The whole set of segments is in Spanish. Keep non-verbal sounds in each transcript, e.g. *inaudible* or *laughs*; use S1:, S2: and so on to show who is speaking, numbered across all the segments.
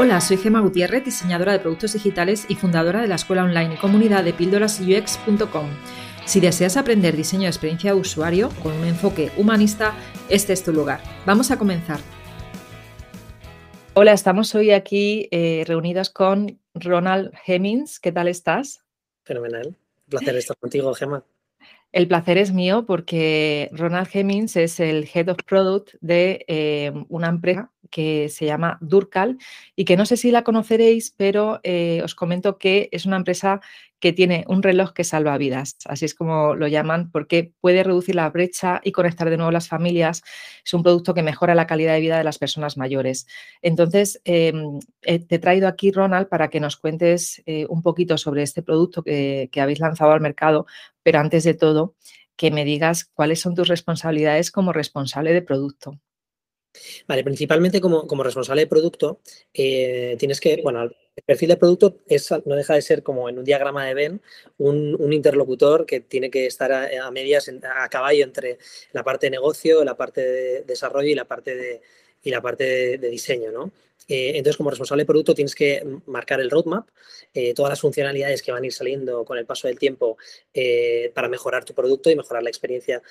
S1: Hola, soy Gema Gutiérrez, diseñadora de productos digitales y fundadora de la escuela online y comunidad de píldorasux.com. Si deseas aprender diseño de experiencia de usuario con un enfoque humanista, este es tu lugar. Vamos a comenzar. Hola, estamos hoy aquí eh, reunidos con Ronald Hemmings. ¿Qué tal estás?
S2: Fenomenal. Un placer estar contigo, Gema.
S1: El placer es mío porque Ronald Hemmings es el Head of Product de eh, una empresa que se llama Durcal y que no sé si la conoceréis, pero eh, os comento que es una empresa que tiene un reloj que salva vidas, así es como lo llaman, porque puede reducir la brecha y conectar de nuevo las familias. Es un producto que mejora la calidad de vida de las personas mayores. Entonces, em, eh, te he traído aquí, Ronald, para que nos cuentes eh, un poquito sobre este producto que, que habéis lanzado al mercado, pero antes de todo, que me digas cuáles son tus responsabilidades como responsable de producto.
S2: Vale, principalmente como, responsable de producto, eh, tienes que, bueno, el perfil de producto es, no deja de ser como en un diagrama de Venn, un, interlocutor que tiene que estar a, medias, a caballo entre la parte de negocio, la parte de desarrollo y la parte de, y la parte de diseño, ¿no? Eh, entonces, como responsable de producto, tienes que marcar el roadmap, eh, todas las funcionalidades que van a ir saliendo con el paso del tiempo eh, para mejorar tu producto y mejorar la experiencia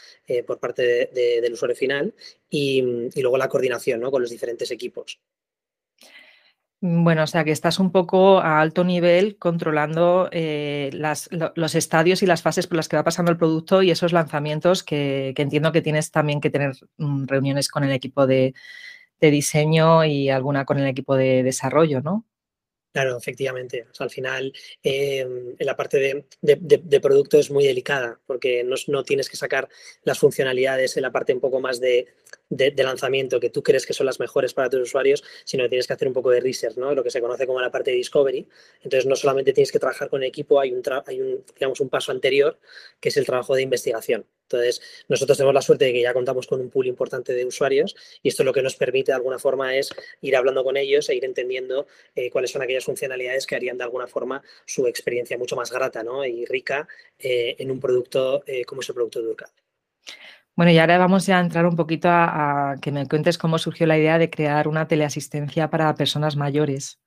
S2: por parte del usuario final y, luego la coordinación con los diferentes equipos.
S1: Bueno, o sea que estás un poco a alto nivel controlando los estadios y las fases por las que va pasando el producto y esos lanzamientos que entiendo que tienes también que tener mm, reuniones con el equipo de, de diseño y alguna con el equipo de desarrollo, ¿no?
S2: Claro, efectivamente. al final, en la parte de, producto es muy delicada porque no, tienes que sacar las funcionalidades en la parte un poco más de, lanzamiento que tú crees que son las mejores para tus usuarios, sino que tienes que hacer un poco de research, ¿no? lo que se conoce como la parte de discovery. Entonces, no solamente tienes que trabajar con el equipo, hay un, hay un, digamos, un paso anterior que es el trabajo de investigación. Entonces, nosotros tenemos la suerte de que ya contamos con un pool importante de usuarios y esto lo que nos permite de alguna forma es ir hablando con ellos e ir entendiendo eh, cuáles son aquellas funcionalidades que harían de alguna forma su experiencia mucho más grata y rica eh, en un producto eh, como es el producto de.
S1: Bueno, y ahora vamos a entrar un poquito a, que me cuentes cómo surgió la idea de crear una teleasistencia para personas mayores.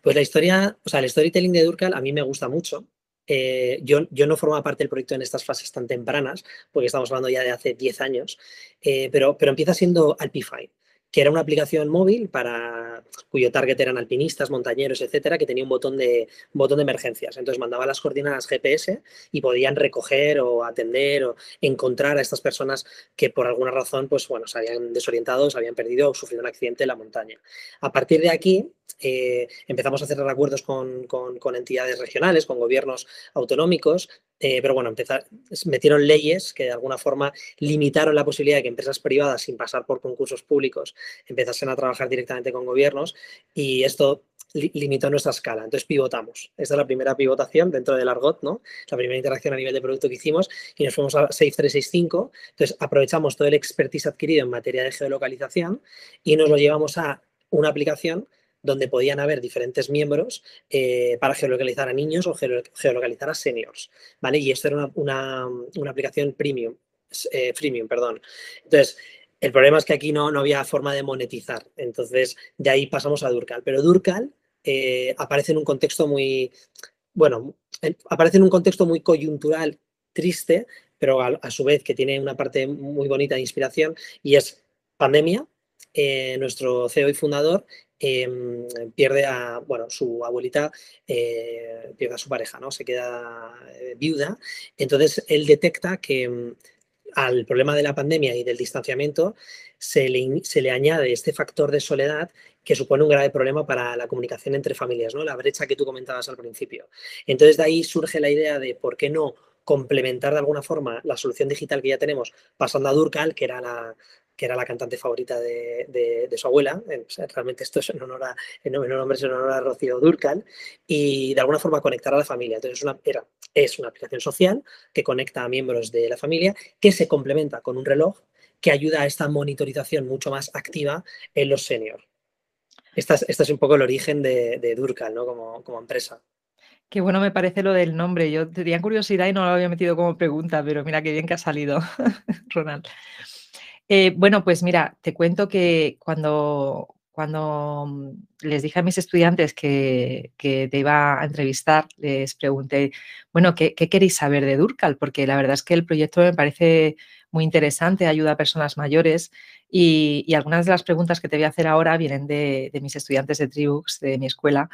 S2: Pues la historia, o sea, el storytelling de Durcal a mí me gusta mucho eh, yo, yo, no formaba parte del proyecto en estas fases tan tempranas, porque estamos hablando ya de hace 10 años, eh, pero, pero empieza siendo Alpify, que era una aplicación móvil para cuyo target eran alpinistas, montañeros, etcétera, que tenía un botón de, botón de emergencias. Entonces mandaba las coordenadas GPS y podían recoger o atender o encontrar a estas personas que por alguna razón, pues bueno, se habían desorientado, se habían perdido o sufrido un accidente en la montaña. A partir de aquí, eh, empezamos a hacer acuerdos con, entidades regionales, con gobiernos autonómicos, eh, pero bueno, empezar, metieron leyes que de alguna forma limitaron la posibilidad de que empresas privadas, sin pasar por concursos públicos, empezasen a trabajar directamente con gobiernos y esto limitó nuestra escala. Entonces pivotamos. Esta es la primera pivotación dentro del Argot, ¿no? La primera interacción a nivel de producto que hicimos y nos fuimos a 6365. Entonces aprovechamos todo el expertise adquirido en materia de geolocalización y nos lo llevamos a una aplicación donde podían haber diferentes miembros eh, para geolocalizar a niños o geolocalizar a seniors, ¿vale? Y esto era una, aplicación premium, eh, freemium, perdón. Entonces, el problema es que aquí no, no había forma de monetizar, entonces de ahí pasamos a Durcal, pero Durcal eh, aparece en un contexto muy, bueno, aparece en un contexto muy coyuntural, triste, pero a su vez que tiene una parte muy bonita de inspiración y es pandemia, eh, nuestro CEO y fundador em, pierde a, bueno, su abuelita eh, pierde a su pareja, ¿no? Se queda eh, viuda. Entonces él detecta que em, al problema de la pandemia y del distanciamiento se le, se le, añade este factor de soledad que supone un grave problema para la comunicación entre familias, ¿no? La brecha que tú comentabas al principio. Entonces de ahí surge la idea de por qué no complementar de alguna forma la solución digital que ya tenemos pasando a Durcal, que era la, que era la cantante favorita de, su abuela. realmente esto es en honor a, nombre en honor a Rocío Durcal. Y de alguna forma conectar a la familia. Entonces, una, era, es una aplicación social que conecta a miembros de la familia, que se complementa con un reloj que ayuda a esta monitorización mucho más activa en los seniors. Este es, es un poco el origen de, Durcal ¿no? como empresa.
S1: Qué bueno me parece lo del nombre. Yo tenía curiosidad y no lo había metido como pregunta, pero mira qué bien que ha salido, *laughs* Ronald. Eh, bueno, pues mira, te cuento que cuando, cuando mm, les dije a mis estudiantes que, te iba a entrevistar, les pregunté, bueno, ¿qué, queréis saber de Durcal? Porque la verdad es que el proyecto me parece muy interesante, ayuda a personas mayores y, algunas de las preguntas que te voy a hacer ahora vienen de, mis estudiantes de Tribux, de mi escuela.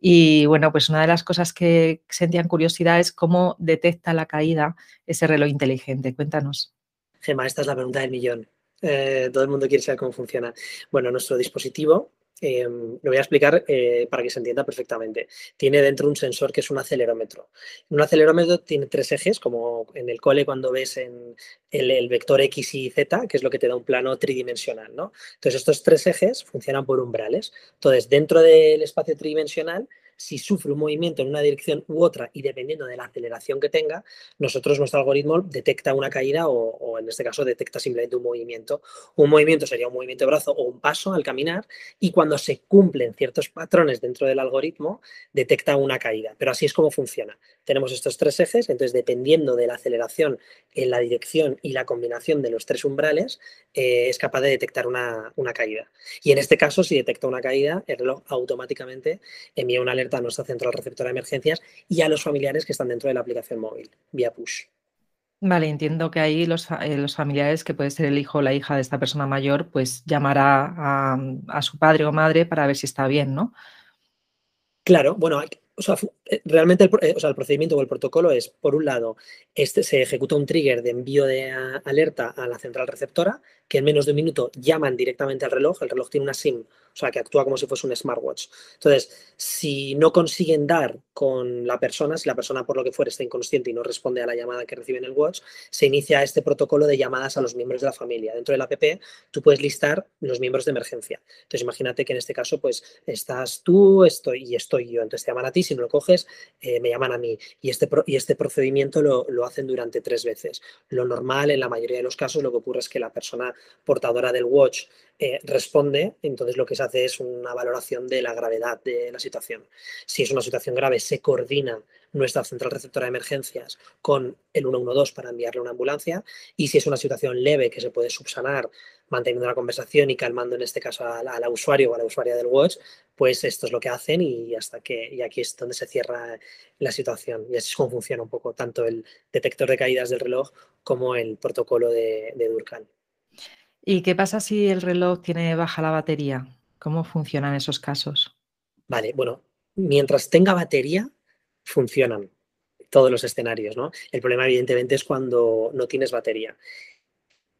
S1: Y bueno, pues una de las cosas que sentían curiosidad es cómo detecta la caída ese reloj inteligente. Cuéntanos.
S2: Gemma, esta es la pregunta del millón. Eh, todo el mundo quiere saber cómo funciona. Bueno, nuestro dispositivo, em, lo voy a explicar eh, para que se entienda perfectamente. Tiene dentro un sensor que es un acelerómetro. Un acelerómetro tiene tres ejes, como en el cole cuando ves en el, vector X y Z, que es lo que te da un plano tridimensional. ¿no? Entonces, estos tres ejes funcionan por umbrales. Entonces, dentro del espacio tridimensional si sufre un movimiento en una dirección u otra y dependiendo de la aceleración que tenga, nosotros, nuestro algoritmo detecta una caída o, en este caso detecta simplemente un movimiento. Un movimiento sería un movimiento de brazo o un paso al caminar y cuando se cumplen ciertos patrones dentro del algoritmo, detecta una caída. Pero así es como funciona. Tenemos estos tres ejes, entonces dependiendo de la aceleración en la dirección y la combinación de los tres umbrales, eh, es capaz de detectar una, una caída. Y en este caso, si detecta una caída, el reloj automáticamente envía una alerta a nuestra central receptora de emergencias y a los familiares que están dentro de la aplicación móvil, vía push.
S1: Vale, entiendo que ahí los, eh, los, familiares, que puede ser el hijo o la hija de esta persona mayor, pues llamará a, a, su padre o madre para ver si está bien, ¿no?
S2: Claro, bueno, o sea, eh, realmente el, eh, o sea, el, procedimiento o el protocolo es, por un lado, este, se ejecuta un trigger de envío de alerta a la central receptora, que en menos de un minuto llaman directamente al reloj, el reloj tiene una SIM o sea, que actúa como si fuese un smartwatch. Entonces, si no consiguen dar con la persona, si la persona por lo que fuera está inconsciente y no responde a la llamada que recibe en el watch, se inicia este protocolo de llamadas a los miembros de la familia. Dentro del app tú puedes listar los miembros de emergencia. Entonces, imagínate que en este caso, pues, estás tú estoy, y estoy yo. Entonces, te llaman a ti, si no lo coges, eh, me llaman a mí. Y este, y este procedimiento lo, lo hacen durante tres veces. Lo normal, en la mayoría de los casos, lo que ocurre es que la persona portadora del watch eh, responde, entonces lo que se hace es una valoración de la gravedad de la situación. Si es una situación grave, se coordina nuestra central receptora de emergencias con el 112 para enviarle una ambulancia y si es una situación leve que se puede subsanar manteniendo la conversación y calmando en este caso a la, usuario o a la usuaria del watch, pues esto es lo que hacen y hasta que y aquí es donde se cierra la situación y así es como funciona un poco tanto el detector de caídas del reloj como el protocolo de, de.
S1: ¿Y qué pasa si el reloj tiene baja la batería? ¿Cómo funcionan esos casos?
S2: Vale, bueno, mientras tenga batería, funcionan todos los escenarios, ¿no? El problema, evidentemente, es cuando no tienes batería.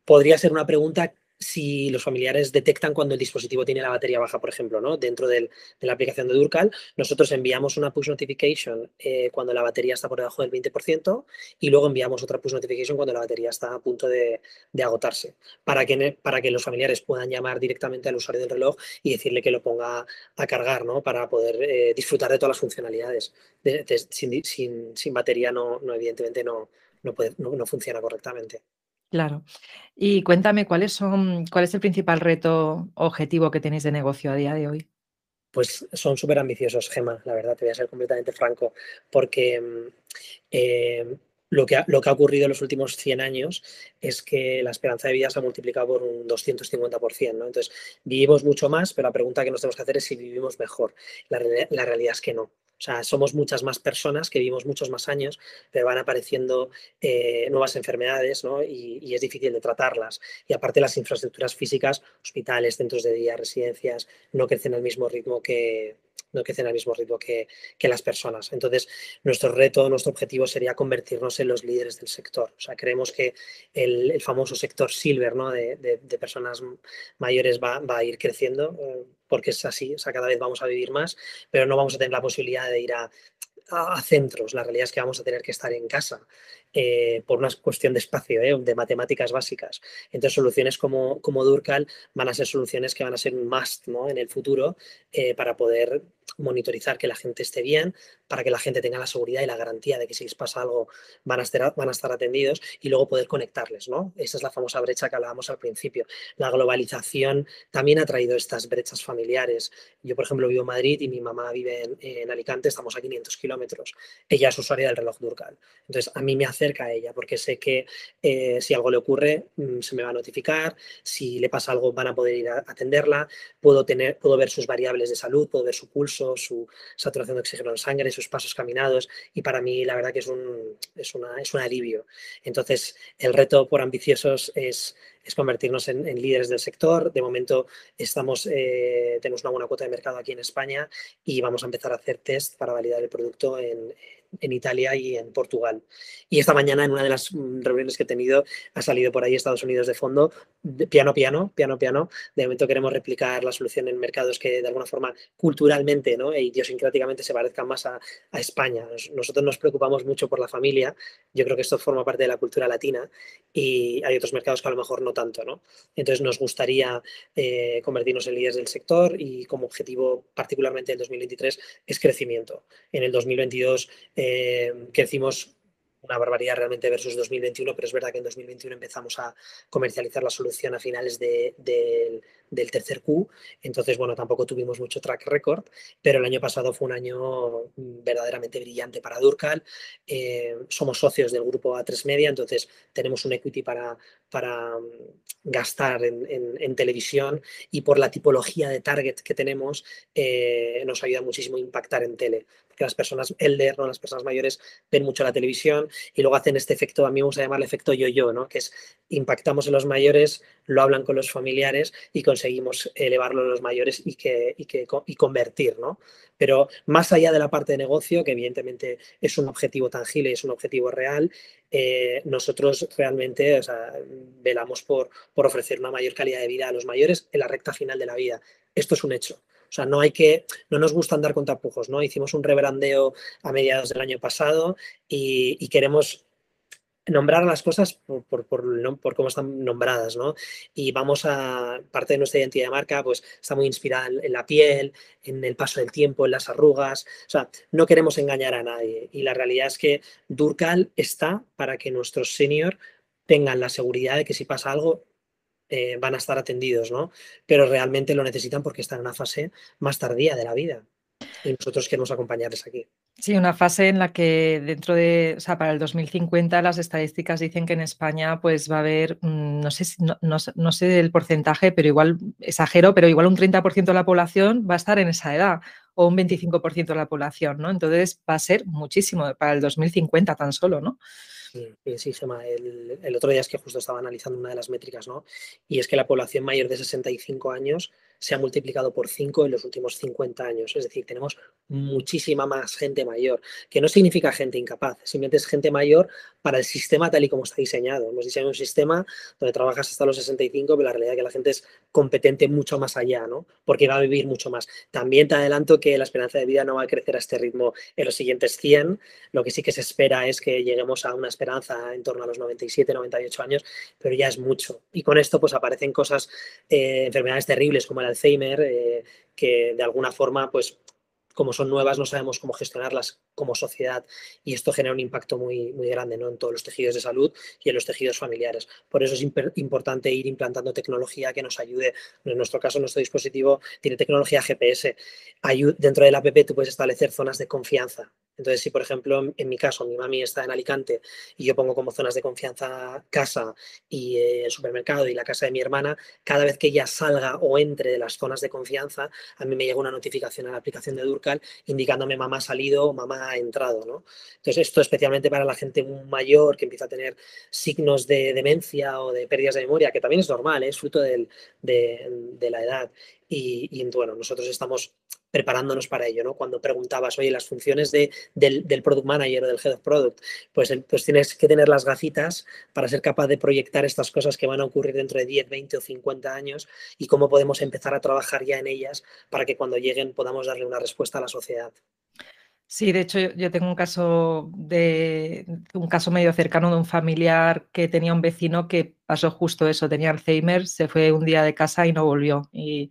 S2: Podría ser una pregunta si los familiares detectan cuando el dispositivo tiene la batería baja, por ejemplo, ¿no? dentro de la aplicación de Durcal, nosotros enviamos una push notification eh, cuando la batería está por debajo del 20% y luego enviamos otra push notification cuando la batería está a punto de, agotarse, para que, para que los familiares puedan llamar directamente al usuario del reloj y decirle que lo ponga a cargar, ¿no? para poder eh, disfrutar de todas las funcionalidades. sin, batería, no, no evidentemente, no, no, no funciona correctamente.
S1: Claro. Y cuéntame, ¿cuáles son, cuál es el principal reto objetivo que tenéis de negocio a día de hoy?
S2: Pues son súper ambiciosos, Gema, la verdad, te voy a ser completamente franco, porque mm, eh, lo, que ha, lo que ha ocurrido en los últimos 100 años es que la esperanza de vida se ha multiplicado por un 250%, ¿no? Entonces, vivimos mucho más, pero la pregunta que nos tenemos que hacer es si vivimos mejor. La, la realidad es que no. O sea, somos muchas más personas que vivimos muchos más años, pero van apareciendo eh, nuevas enfermedades ¿no? y, y, es difícil de tratarlas. Y aparte las infraestructuras físicas, hospitales, centros de día, residencias, no crecen al mismo ritmo que, no crecen al mismo ritmo que, las personas. Entonces, nuestro reto, nuestro objetivo sería convertirnos en los líderes del sector. O sea, creemos que el, famoso sector silver ¿no? de, personas mayores va, a ir creciendo eh, porque es así, o sea, cada vez vamos a vivir más, pero no vamos a tener la posibilidad de ir a, a, centros. La realidad es que vamos a tener que estar en casa eh, por una cuestión de espacio, eh, de matemáticas básicas. Entonces, soluciones como, como Durcal van a ser soluciones que van a ser un must ¿no? en el futuro eh, para poder monitorizar que la gente esté bien, para que la gente tenga la seguridad y la garantía de que si les pasa algo van a estar, van a estar atendidos y luego poder conectarles, ¿no? Esa es la famosa brecha que hablábamos al principio. La globalización también ha traído estas brechas familiares. Yo, por ejemplo, vivo en Madrid y mi mamá vive en, Alicante, estamos a 500 kilómetros. Ella es usuaria del reloj Durcal. Entonces, a mí me acerca a ella porque sé que eh, si algo le ocurre, mm, se me va a notificar, si le pasa algo, van a poder ir a atenderla, puedo, tener, puedo ver sus variables de salud, puedo ver su pulso, su saturación de oxígeno en sangre, sus pasos caminados y para mí la verdad que es un, es una, es un alivio. Entonces, el reto por ambiciosos es, es convertirnos en, líderes del sector. De momento estamos, eh, tenemos una buena cuota de mercado aquí en España y vamos a empezar a hacer test para validar el producto en, en Italia y en Portugal. Y esta mañana en una de las mm, reuniones que he tenido ha salido por ahí Estados Unidos de fondo, piano, piano, piano, piano. De momento queremos replicar la solución en mercados que de alguna forma culturalmente ¿no? e idiosincráticamente se parezcan más a, España. nosotros nos preocupamos mucho por la familia. Yo creo que esto forma parte de la cultura latina y hay otros mercados que a lo mejor no tanto. ¿no? Entonces nos gustaría eh, convertirnos en líderes del sector y como objetivo particularmente en 2023 es crecimiento. En el 2022 eh, crecimos una barbaridad realmente versus 2021, pero es verdad que en 2021 empezamos a comercializar la solución a finales del tercer Q, entonces, bueno, tampoco tuvimos mucho track record, pero el año pasado fue un año verdaderamente brillante para Durcal. Eh, somos socios del grupo A3 Media, entonces tenemos un equity para, para mm, gastar en, televisión y por la tipología de target que tenemos, eh, nos ayuda muchísimo a impactar en tele que las personas elder, ¿no? las personas mayores, ven mucho la televisión y luego hacen este efecto, a mí me gusta llamarle efecto yo-yo, ¿no? que es impactamos en los mayores, lo hablan con los familiares y conseguimos elevarlo a los mayores y, que, y, que, y convertir. ¿no? Pero más allá de la parte de negocio, que evidentemente es un objetivo tangible, es un objetivo real, eh, nosotros realmente velamos por, por ofrecer una mayor calidad de vida a los mayores en la recta final de la vida. Esto es un hecho. O sea, no hay que, no nos gusta andar con tapujos, ¿no? Hicimos un rebrandeo a mediados del año pasado y, queremos nombrar las cosas por, por, cómo están nombradas, ¿no? Y vamos a, parte de nuestra identidad de marca, pues está muy inspirada en, la piel, en el paso del tiempo, en las arrugas, o sea, no queremos engañar a nadie y la realidad es que Durcal está para que nuestros senior tengan la seguridad de que si pasa algo, eh, van a estar atendidos, ¿no? Pero realmente lo necesitan porque están en una fase más tardía de la vida. Y nosotros queremos acompañarles aquí.
S1: Sí, una fase en la que dentro de, o sea, para el 2050 las estadísticas dicen que en España pues va a haber, mm, no sé, no, no, sé el porcentaje, pero igual, exagero, pero igual un 30% de la población va a estar en esa edad o un 25% de la población, ¿no? Entonces va a ser muchísimo para el 2050 tan solo, ¿no?
S2: Sí, sí, Gemma. El, el, otro día es que justo estaba analizando una de las métricas, ¿no? Y es que la población mayor de 65 años se ha multiplicado por 5 en los últimos 50 años. Es decir, tenemos muchísima más gente mayor, que no significa gente incapaz, simplemente es gente mayor para el sistema tal y como está diseñado. Hemos diseñado un sistema donde trabajas hasta los 65, pero la realidad es que la gente es competente mucho más allá, ¿no? Porque va a vivir mucho más. También te adelanto que la esperanza de vida no va a crecer a este ritmo en los siguientes 100. Lo que sí que se espera es que lleguemos a una esperanza en torno a los 97, 98 años, pero ya es mucho. Y con esto pues aparecen cosas, eh, enfermedades terribles como el Alzheimer, eh, que de alguna forma pues como son nuevas, no sabemos cómo gestionarlas como sociedad y esto genera un impacto muy, muy grande ¿no? en todos los tejidos de salud y en los tejidos familiares. Por eso es importante ir implantando tecnología que nos ayude. En nuestro caso, nuestro dispositivo tiene tecnología GPS. dentro de la app tú puedes establecer zonas de confianza. Entonces, si por ejemplo, en mi caso, mi mami está en Alicante y yo pongo como zonas de confianza casa y eh, el supermercado y la casa de mi hermana, cada vez que ella salga o entre de las zonas de confianza, a mí me llega una notificación a la aplicación de Durcal indicándome mamá ha salido o mamá ha entrado. ¿no? Entonces, esto especialmente para la gente mayor que empieza a tener signos de demencia o de pérdidas de memoria, que también es normal, ¿eh? es fruto de, de la edad. Y, y, bueno, nosotros estamos preparándonos para ello, ¿no? Cuando preguntabas, oye, las funciones de, del, del, Product Manager o del Head of Product, pues, pues tienes que tener las gafitas para ser capaz de proyectar estas cosas que van a ocurrir dentro de 10, 20 o 50 años y cómo podemos empezar a trabajar ya en ellas para que cuando lleguen podamos darle una respuesta a la sociedad.
S1: Sí, de hecho yo tengo un caso de un caso medio cercano de un familiar que tenía un vecino que pasó justo eso, tenía Alzheimer, se fue un día de casa y no volvió. Y,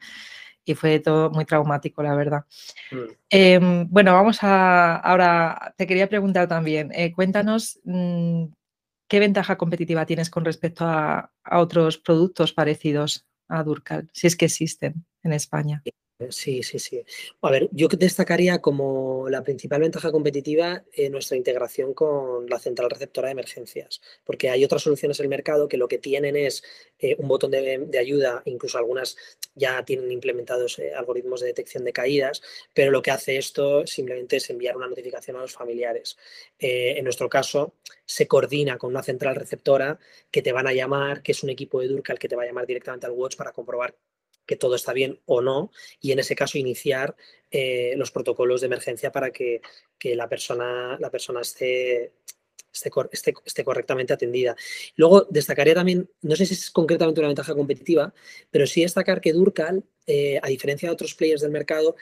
S1: y fue todo muy traumático, la verdad. Mm. Em, bueno, vamos a, ahora, te quería preguntar también, eh, cuéntanos mm, qué ventaja competitiva tienes con respecto a, a otros productos parecidos a Durcal, si es que existen en España.
S2: Sí, sí, sí. A ver, yo destacaría como la principal ventaja competitiva eh, nuestra integración con la central receptora de emergencias, porque hay otras soluciones en el mercado que lo que tienen es eh, un botón de, ayuda, incluso algunas ya tienen implementados eh, algoritmos de detección de caídas, pero lo que hace esto simplemente es enviar una notificación a los familiares. en nuestro caso, se coordina con una central receptora que te van a llamar, que es un equipo de Durcal que te va a llamar directamente al Watch para comprobar que todo está bien o no, y en ese caso iniciar eh, los protocolos de emergencia para que, la persona, la persona esté, esté, correctamente atendida. Luego destacaría también, no sé si es concretamente una ventaja competitiva, pero sí destacar que Durcal, eh, a diferencia de otros players del mercado,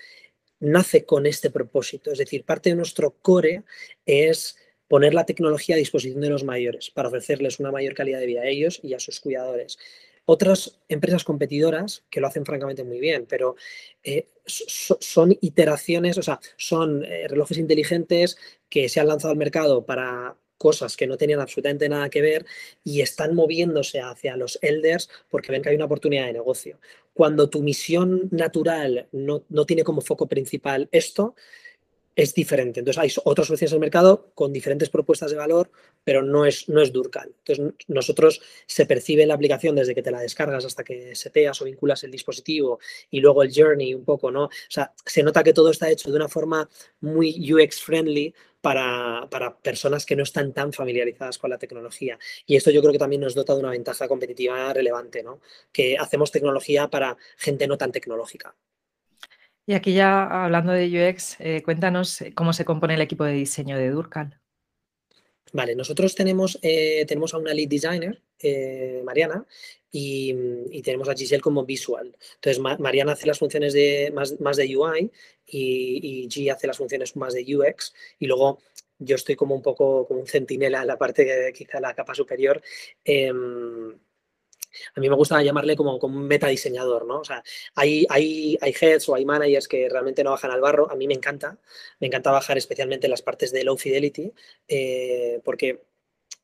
S2: nace con este propósito. Es decir, parte de nuestro core es poner la tecnología a disposición de los mayores para ofrecerles una mayor calidad de vida a ellos y a sus cuidadores otras empresas competidoras que lo hacen francamente muy bien, pero eh, son iteraciones, o sea, son eh, relojes inteligentes que se han lanzado al mercado para cosas que no tenían absolutamente nada que ver y están moviéndose hacia los elders porque ven que hay una oportunidad de negocio. Cuando tu misión natural no, no tiene como foco principal esto, es diferente. Entonces hay otras soluciones en el mercado con diferentes propuestas de valor, pero no es, no es Durcal. Entonces nosotros se percibe la aplicación desde que te la descargas hasta que seteas o vinculas el dispositivo y luego el journey un poco, ¿no? O sea, se nota que todo está hecho de una forma muy UX friendly para, para, personas que no están tan familiarizadas con la tecnología. Y esto yo creo que también nos dota de una ventaja competitiva relevante, ¿no? Que hacemos tecnología para gente no tan tecnológica.
S1: Y aquí ya hablando de UX, eh, cuéntanos eh, cómo se compone el equipo de diseño de Durcal.
S2: Vale, nosotros tenemos, eh, tenemos a una lead designer, Mariana, y, tenemos a Giselle como visual. Entonces, Mariana hace las funciones de, más, más de UI y, y G hace las funciones más de UX. Y luego yo estoy como un poco como un centinela en la parte, quizá la capa superior. Em, a mí me gusta llamarle como, como un ¿no? O sea, hay, hay, hay heads o hay managers que realmente no bajan al barro. A mí me encanta, me encanta bajar especialmente las partes de low fidelity, eh, porque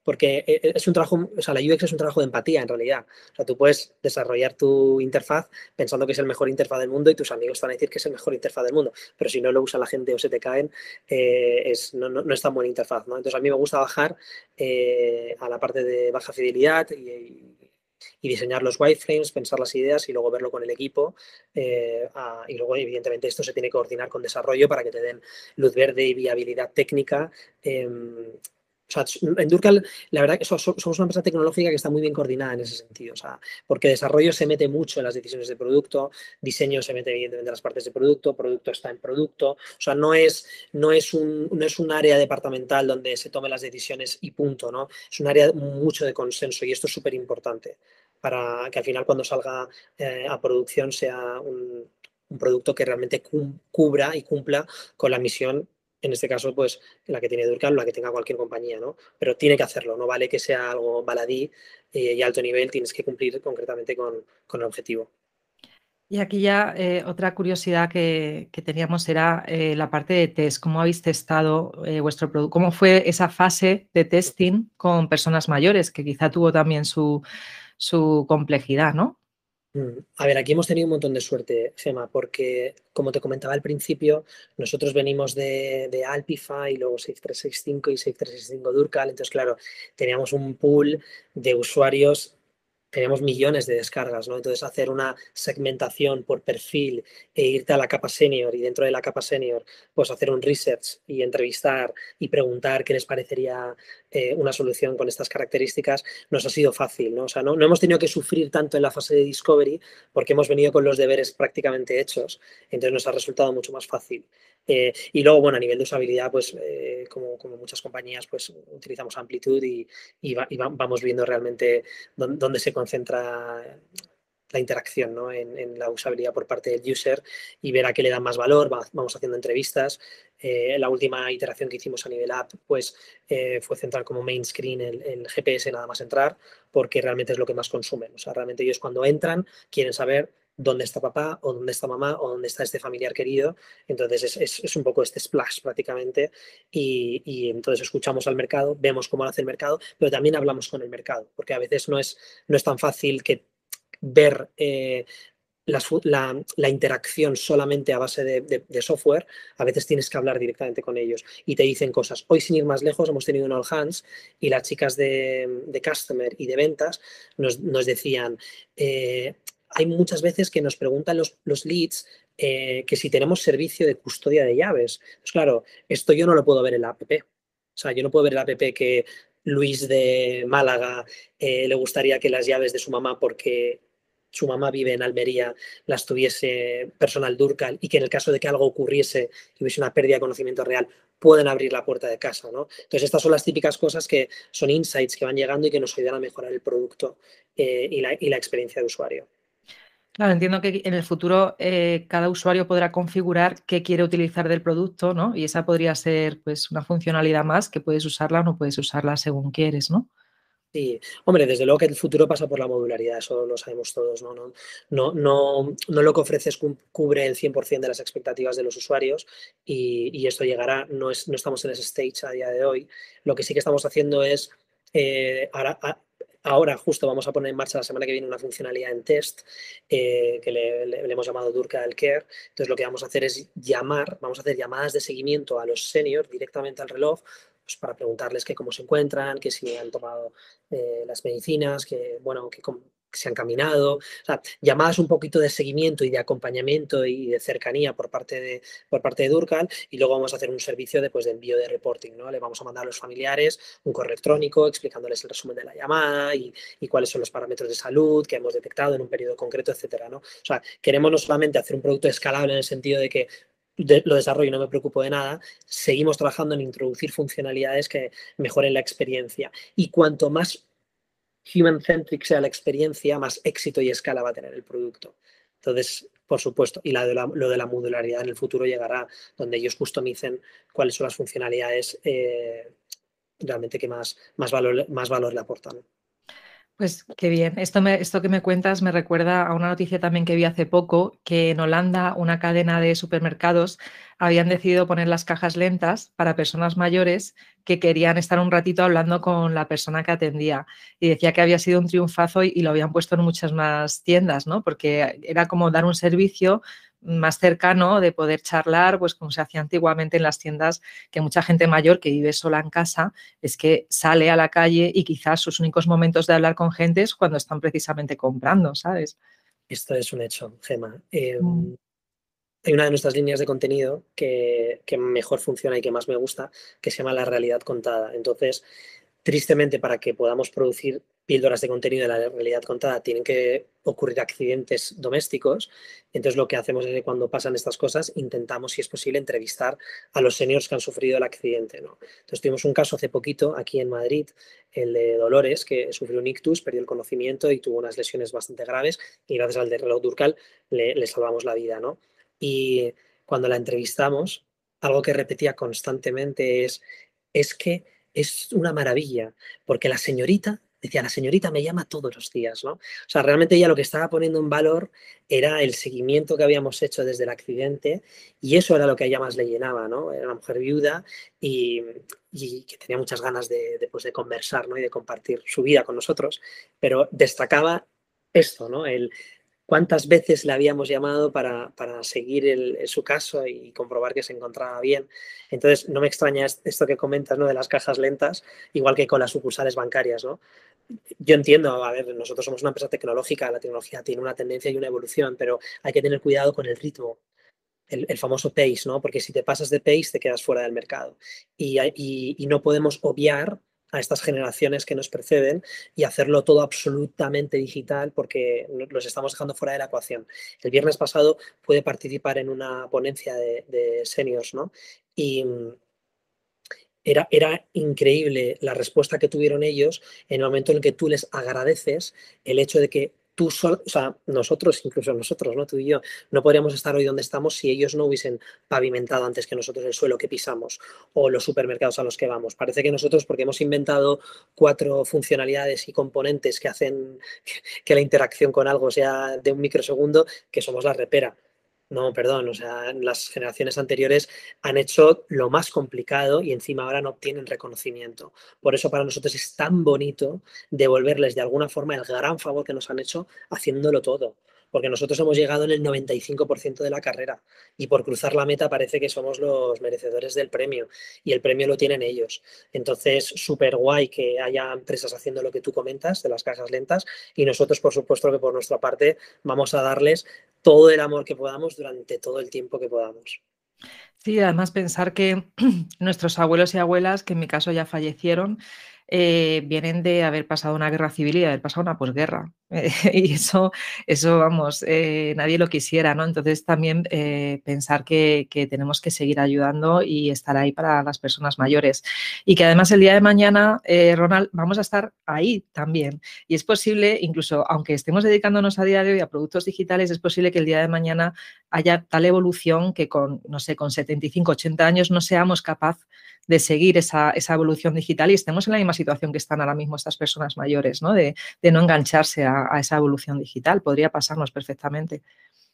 S2: porque e, e, es un trabajo, o sea, la UX es un trabajo de empatía en realidad. O sea, tú puedes desarrollar tu interfaz pensando que es el mejor interfaz del mundo y tus amigos van a decir que es el mejor interfaz del mundo, pero si no lo usa la gente o se te caen, eh, es, no, no, es tan buena interfaz, ¿no? Entonces a mí me gusta bajar eh, a la parte de baja fidelidad y diseñar los wireframes, pensar las ideas y luego verlo con el equipo. Eh, y luego, evidentemente, esto se tiene que coordinar con desarrollo para que te den luz verde y viabilidad técnica. Em, o sea, en Durcal, la verdad que somos una empresa tecnológica que está muy bien coordinada en ese sentido, o sea, porque desarrollo se mete mucho en las decisiones de producto, diseño se mete evidentemente en las partes de producto, producto está en producto, o sea, no es, no es, un, no es un área departamental donde se tomen las decisiones y punto, ¿no? Es un área mucho de consenso y esto es súper importante para que al final cuando salga eh, a producción sea un, producto que realmente cubra y cumpla con la misión, en este caso, pues la que tiene Durcal o la que tenga cualquier compañía, ¿no? Pero tiene que hacerlo, no vale que sea algo baladí eh, y alto nivel, tienes que cumplir concretamente con, el objetivo.
S1: Y aquí ya eh, otra curiosidad que, teníamos era la parte de test. ¿Cómo habéis testado vuestro producto? ¿Cómo fue esa fase de testing con personas mayores, que quizá tuvo también su, su complejidad, ¿no?
S2: Mm, a ver, aquí hemos tenido un montón de suerte, Gema, porque como te comentaba al principio, nosotros venimos de, de Alpify, y luego 6365 y 6365 Durcal, entonces claro, teníamos un pool de usuarios tenemos millones de descargas, ¿no? Entonces hacer una segmentación por perfil e irte a la capa senior y dentro de la capa senior, pues hacer un research y entrevistar y preguntar qué les parecería eh, una solución con estas características, nos ha sido fácil, ¿no? O sea, no, no, hemos tenido que sufrir tanto en la fase de discovery porque hemos venido con los deberes prácticamente hechos, entonces nos ha resultado mucho más fácil. Eh, y luego, bueno, a nivel de usabilidad, pues eh, como, como, muchas compañías, pues utilizamos Amplitude y, y, vamos viendo realmente dónde, se concentra la interacción ¿no? en, la usabilidad por parte del user y ver a qué le da más valor. vamos haciendo entrevistas. Eh, la última iteración que hicimos a nivel app pues, fue centrar como main screen el, GPS nada más entrar, porque realmente es lo que más consumen. O sea, realmente ellos cuando entran quieren saber dónde está papá o dónde está mamá o dónde está este familiar querido. Entonces es, un poco este splash prácticamente y, entonces escuchamos al mercado, vemos cómo lo hace el mercado, pero también hablamos con el mercado, porque a veces no es, no es tan fácil que ver eh, la, interacción solamente a base de, software, a veces tienes que hablar directamente con ellos y te dicen cosas. Hoy, sin ir más lejos, hemos tenido un All Hands y las chicas de, Customer y de ventas nos, decían, eh, hay muchas veces que nos preguntan los, leads eh, que si tenemos servicio de custodia de llaves. Pues claro, esto yo no lo puedo ver en la app. O sea, yo no puedo ver en la app que Luis de Málaga eh, le gustaría que las llaves de su mamá, porque su mamá vive en Almería, las tuviese personal Durcal y que en el caso de que algo ocurriese y hubiese una pérdida de conocimiento real, pueden abrir la puerta de casa. ¿no? Entonces, estas son las típicas cosas que son insights que van llegando y que nos ayudan a mejorar el producto eh, y, la, experiencia de usuario.
S1: Claro, entiendo que en el futuro eh, cada usuario podrá configurar qué quiere utilizar del producto, ¿no? Y esa podría ser pues una funcionalidad más que puedes usarla o no puedes usarla según quieres, ¿no?
S2: Sí, hombre, desde luego que el futuro pasa por la modularidad, eso lo sabemos todos, ¿no? No, no, no, no lo que ofreces cubre el 100% de las expectativas de los usuarios y, esto llegará, no, es, no estamos en ese stage a día de hoy. Lo que sí que estamos haciendo es, eh, ahora, ahora, justo vamos a poner en marcha la semana que viene una funcionalidad en test eh, que le, hemos llamado Durka del Care. Entonces lo que vamos a hacer es llamar, vamos a hacer llamadas de seguimiento a los seniors directamente al reloj pues, para preguntarles que cómo se encuentran, que si han tomado eh, las medicinas, que, bueno, que, se han caminado, llamadas un poquito de seguimiento y de acompañamiento y de cercanía por parte de, por parte de Durcal y luego vamos a hacer un servicio de, pues, de envío de reporting, ¿no? Le vamos a mandar a los familiares un correo electrónico explicándoles el resumen de la llamada y, y, cuáles son los parámetros de salud que hemos detectado en un periodo concreto, etcétera, ¿no? O sea, queremos no solamente hacer un producto escalable en el sentido de que lo desarrollo y no me preocupo de nada, seguimos trabajando en introducir funcionalidades que mejoren la experiencia. Y cuanto más human-centric sea la experiencia, más éxito y escala va a tener el producto. Entonces, por supuesto, y lo de la modularidad en el futuro llegará donde ellos customicen cuáles son las funcionalidades eh, realmente que más, más, valor, más valor le aportan.
S1: Pues qué bien. Esto, esto que me cuentas me recuerda a una noticia también que vi hace poco, que en Holanda una cadena de supermercados habían decidido poner las cajas lentas para personas mayores que querían estar un ratito hablando con la persona que atendía. Y decía que había sido un triunfazo y lo habían puesto en muchas más tiendas, ¿no? Porque era como dar un servicio más cercano de poder charlar, pues como se hacía antiguamente en las tiendas, que mucha gente mayor que vive sola en casa es que sale a la calle y quizás sus únicos momentos de hablar con gente es cuando están precisamente comprando, ¿sabes?
S2: Esto es un hecho, Gema. Em, mm. Hay una de nuestras líneas de contenido que, que mejor funciona y que más me gusta, que se llama la realidad contada. Entonces, tristemente, para que podamos producir píldoras de contenido de la realidad contada, tienen que ocurrir accidentes domésticos. Entonces lo que hacemos es que cuando pasan estas cosas intentamos, si es posible, entrevistar a los seniors que han sufrido el accidente. ¿no? Entonces tuvimos un caso hace poquito aquí en Madrid, el de Dolores, que sufrió un ictus, perdió el conocimiento y tuvo unas lesiones bastante graves y gracias al de reloj Durcal le, le salvamos la vida. ¿no? Y cuando la entrevistamos, algo que repetía constantemente es, es que es una maravilla, porque la señorita decía, la señorita me llama todos los días, ¿no? O sea, realmente ella lo que estaba poniendo en valor era el seguimiento que habíamos hecho desde el accidente y eso era lo que a ella más le llenaba, ¿no? Era una mujer viuda y, que tenía muchas ganas de, pues, de conversar, ¿no? Y de compartir su vida con nosotros, pero destacaba esto, ¿no? El, cuántas veces le habíamos llamado para, seguir su caso y comprobar que se encontraba bien. Entonces, no me extraña esto que comentas, ¿no? De las cajas lentas, igual que con las sucursales bancarias, ¿no? Yo entiendo, a ver, nosotros somos una empresa tecnológica, la tecnología tiene una tendencia y una evolución, pero hay que tener cuidado con el ritmo. El, famoso pace, ¿no? Porque si te pasas de pace te quedas fuera del mercado. y no podemos obviar a estas generaciones que nos preceden y hacerlo todo absolutamente digital porque los estamos dejando fuera de la ecuación. El viernes pasado pude participar en una ponencia de, seniors, ¿no? Y mm, era, era, increíble la respuesta que tuvieron ellos en el momento en que tú les agradeces el hecho de que tú, o sea, nosotros, incluso nosotros, ¿no? Tú y yo, no podríamos estar hoy donde estamos si ellos no hubiesen pavimentado antes que nosotros el suelo que pisamos o los supermercados a los que vamos. Parece que nosotros, porque hemos inventado cuatro funcionalidades y componentes que hacen que la interacción con algo sea de un microsegundo, que somos la repera. No, perdón, o sea, las generaciones anteriores han hecho lo más complicado y encima ahora no obtienen reconocimiento. Por eso para nosotros es tan bonito devolverles de alguna forma el gran favor que nos han hecho haciéndolo todo porque nosotros hemos llegado en el 95% de la carrera y por cruzar la meta parece que somos los merecedores del premio y el premio lo tienen ellos. Entonces, súper guay que haya empresas haciendo lo que tú comentas de las cajas lentas y nosotros, por supuesto, que por nuestra parte vamos a darles todo el amor que podamos durante todo el tiempo que podamos.
S1: Sí, además pensar que *clears throat* nuestros abuelos y abuelas, que en mi caso ya fallecieron, eh, vienen de haber pasado una guerra civil y de haber pasado una posguerra. *laughs* y eso, eso vamos, eh, nadie lo quisiera, ¿no? Entonces también eh, pensar que, tenemos que seguir ayudando y estar ahí para las personas mayores. Y que además el día de mañana, Ronald, vamos a estar ahí también. Y es posible, incluso aunque estemos dedicándonos a día de hoy a productos digitales, es posible que el día de mañana haya tal evolución que con, no sé, con 75, 80 años no seamos capaces de seguir esa, evolución digital y estemos en la misma situación que están ahora mismo estas personas mayores, ¿no? De, no engancharse a, esa evolución digital. Podría pasarnos perfectamente.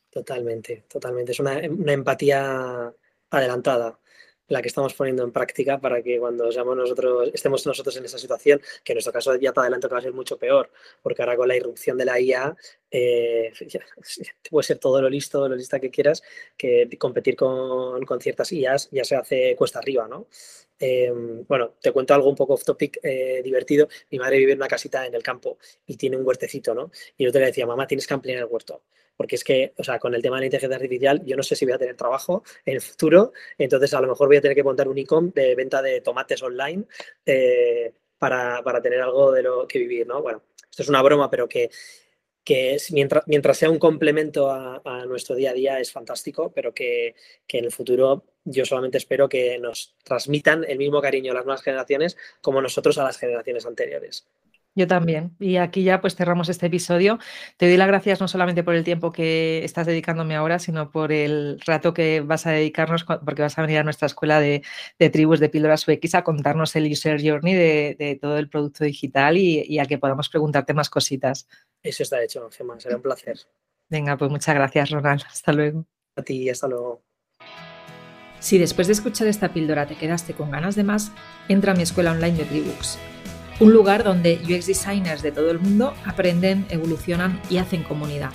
S2: Totalmente, totalmente. Es una, empatía adelantada la que estamos poniendo en práctica para que cuando nosotros, estemos nosotros en esa situación, que en nuestro caso ya te adelanto que va a ser mucho peor, porque ahora con la irrupción de la IA eh, *laughs* puede ser todo lo listo, lo lista que quieras, que competir con, con ciertas IAs ya se hace cuesta arriba, ¿no? Em, bueno, te cuento algo un poco off topic eh, divertido. Mi madre vive en una casita en el campo y tiene un huertecito, ¿no? Y yo te le decía, mamá, tienes que ampliar el huerto. Porque es que, o sea, con el tema de la inteligencia artificial, yo no sé si voy a tener trabajo *laughs* en el futuro. Entonces, a lo mejor voy a tener que montar un e-com de venta de tomates online eh, para, para tener algo de lo que vivir, ¿no? Bueno, esto es una broma, pero que que mientras, mientras sea un complemento a, nuestro día a día es fantástico, pero que, en el futuro yo solamente espero que nos transmitan el mismo cariño a las nuevas generaciones como nosotros a las generaciones anteriores.
S1: Yo también. Y aquí ya pues cerramos este episodio. Te doy las gracias no solamente por el tiempo que estás dedicándome ahora, sino por el rato que vas a dedicarnos, porque vas a venir a nuestra escuela de, tribus de píldoras UX a contarnos el user journey de, todo el producto digital y, y, a que podamos preguntarte más cositas.
S2: Eso está hecho, Gemma. Será un placer.
S1: Venga, pues muchas gracias, Ronald. *laughs* Hasta luego.
S2: A ti, hasta luego.
S1: Si después de escuchar esta píldora te quedaste con ganas de más, entra a mi escuela online de Tribooks un lugar donde UX designers de todo el mundo aprenden, evolucionan y hacen comunidad.